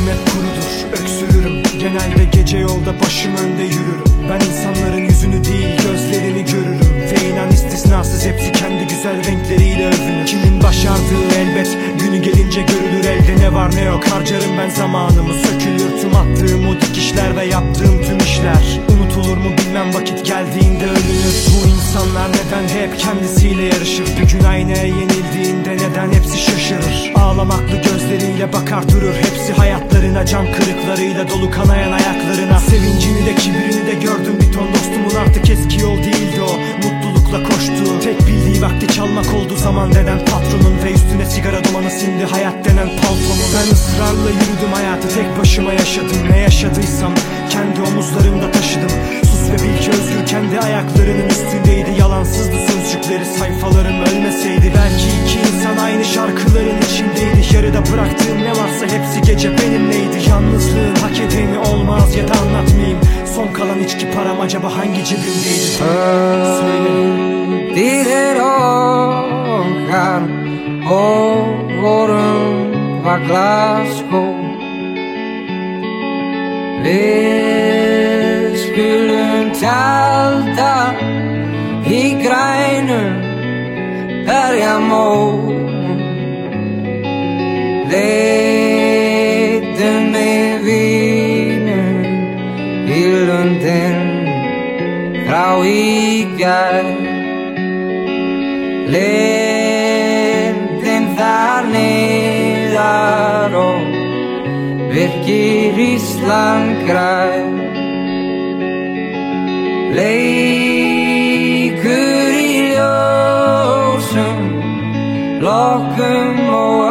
Nefesim hep kurudur, öksürürüm. Genelde gece yolda başım önde yürürüm. Ben insanların yüzünü değil gözlerini görürüm. Ve istisnasız hepsi kendi güzel renkleriyle övünür. Kimin başardığı elbet günü gelince görülür. Elde ne var ne yok Harcarım ben zamanımı. Sökülür tüm attığım o dikişler ve yaptığım tüm işler. Unutulur mu bilmem vakit geldiğinde ölünür. Bu insanlar neden hep kendisiyle yarışır? Bir gün aynaya yenildiğinde neden hepsi şaşırır? Ağlamaklı gözleriyle bakar durur Hepsi hayatlarına cam kırıklarıyla dolu kanayan ayaklarına. Sevincini de kibrini de gördüm bir ton dostumun. Artık eski yol değildi o Mutlulukla koştu. Tek bildiği vakti çalmak oldu zaman denen patronun Ve üstüne sigara dumanı sindi hayat denen paltonun. Ben ısrarla yürüdüm hayatı tek başıma yaşadım. Ne yaşadıysam kendi omuzlarımda taşıdım. Sus ve bil ki özgür kendi ayaklarının üstündeydi. Yalansızdı sözcükleri sayfalarım ölmeseydi. Belki iki insan aynı içki param acaba hangi cebimdeydi? Söyle Tider okkar og vorum var Glasgow skulum tjalda í grænum berjamó Leitum frá í gær. Lindin þar niðar og virkir Ísland græn Leikur í ljósum Lokkum og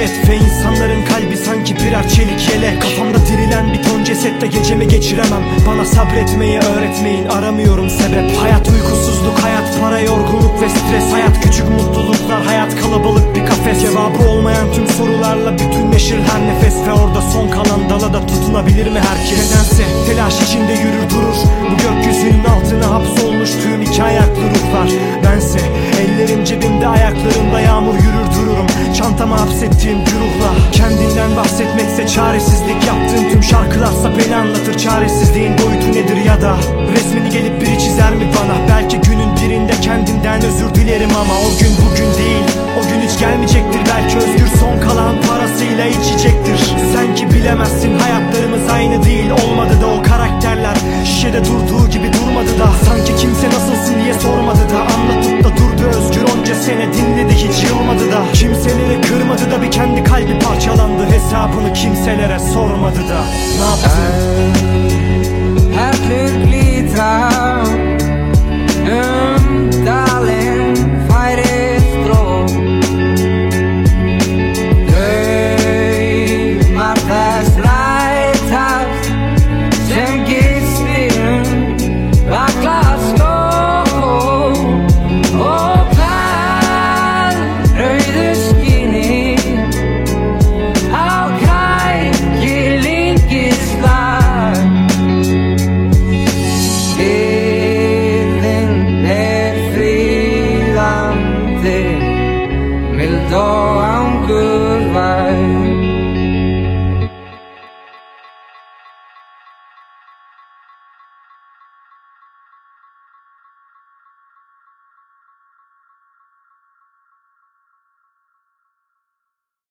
ceket Ve insanların kalbi sanki birer çelik yelek. Kafamda dirilen bir ton cesette gecemi geçiremem. Bana sabretmeyi öğretmeyin aramıyorum sebep. Hayat uykusuzluk, hayat para yorgunluk ve stres. Hayat küçük mutluluklar, hayat kalabalık bir kafes. Cevabı olmayan tüm sorularla bütünleşir her nefes. Ve orada son kalan dala da tutunabilir mi herkes? Nedense telaş içinde yürür durur. Bu gökyüzünün altına hapsolmuş tüm hissettiğim güruhla Kendinden bahsetmekse çaresizlik. Yaptığım tüm şarkılarsa beni anlatır. Çaresizliğin boyutu nedir ya da Resmini gelip biri çizer mi bana? Belki günün birinde kendimden özür dilerim ama O gün bugün değil. O gün hiç gelmeyecektir. Belki özgür Son kalan parasıyla içecektir. Sen ki bilemezsin hayatlarımız aynı değil. Olmadı da o karakterler. Şişede durduğu gibi durmadı da. Sanki kimse nasılsın diye sormadı da. Anlatıp da durdu özgür. Onca sene dinledi hiç yılmadı da. Kimseleri kırmadı Hesabını kimselere sormadı da Ne yaptın? Ee, even though I'm good.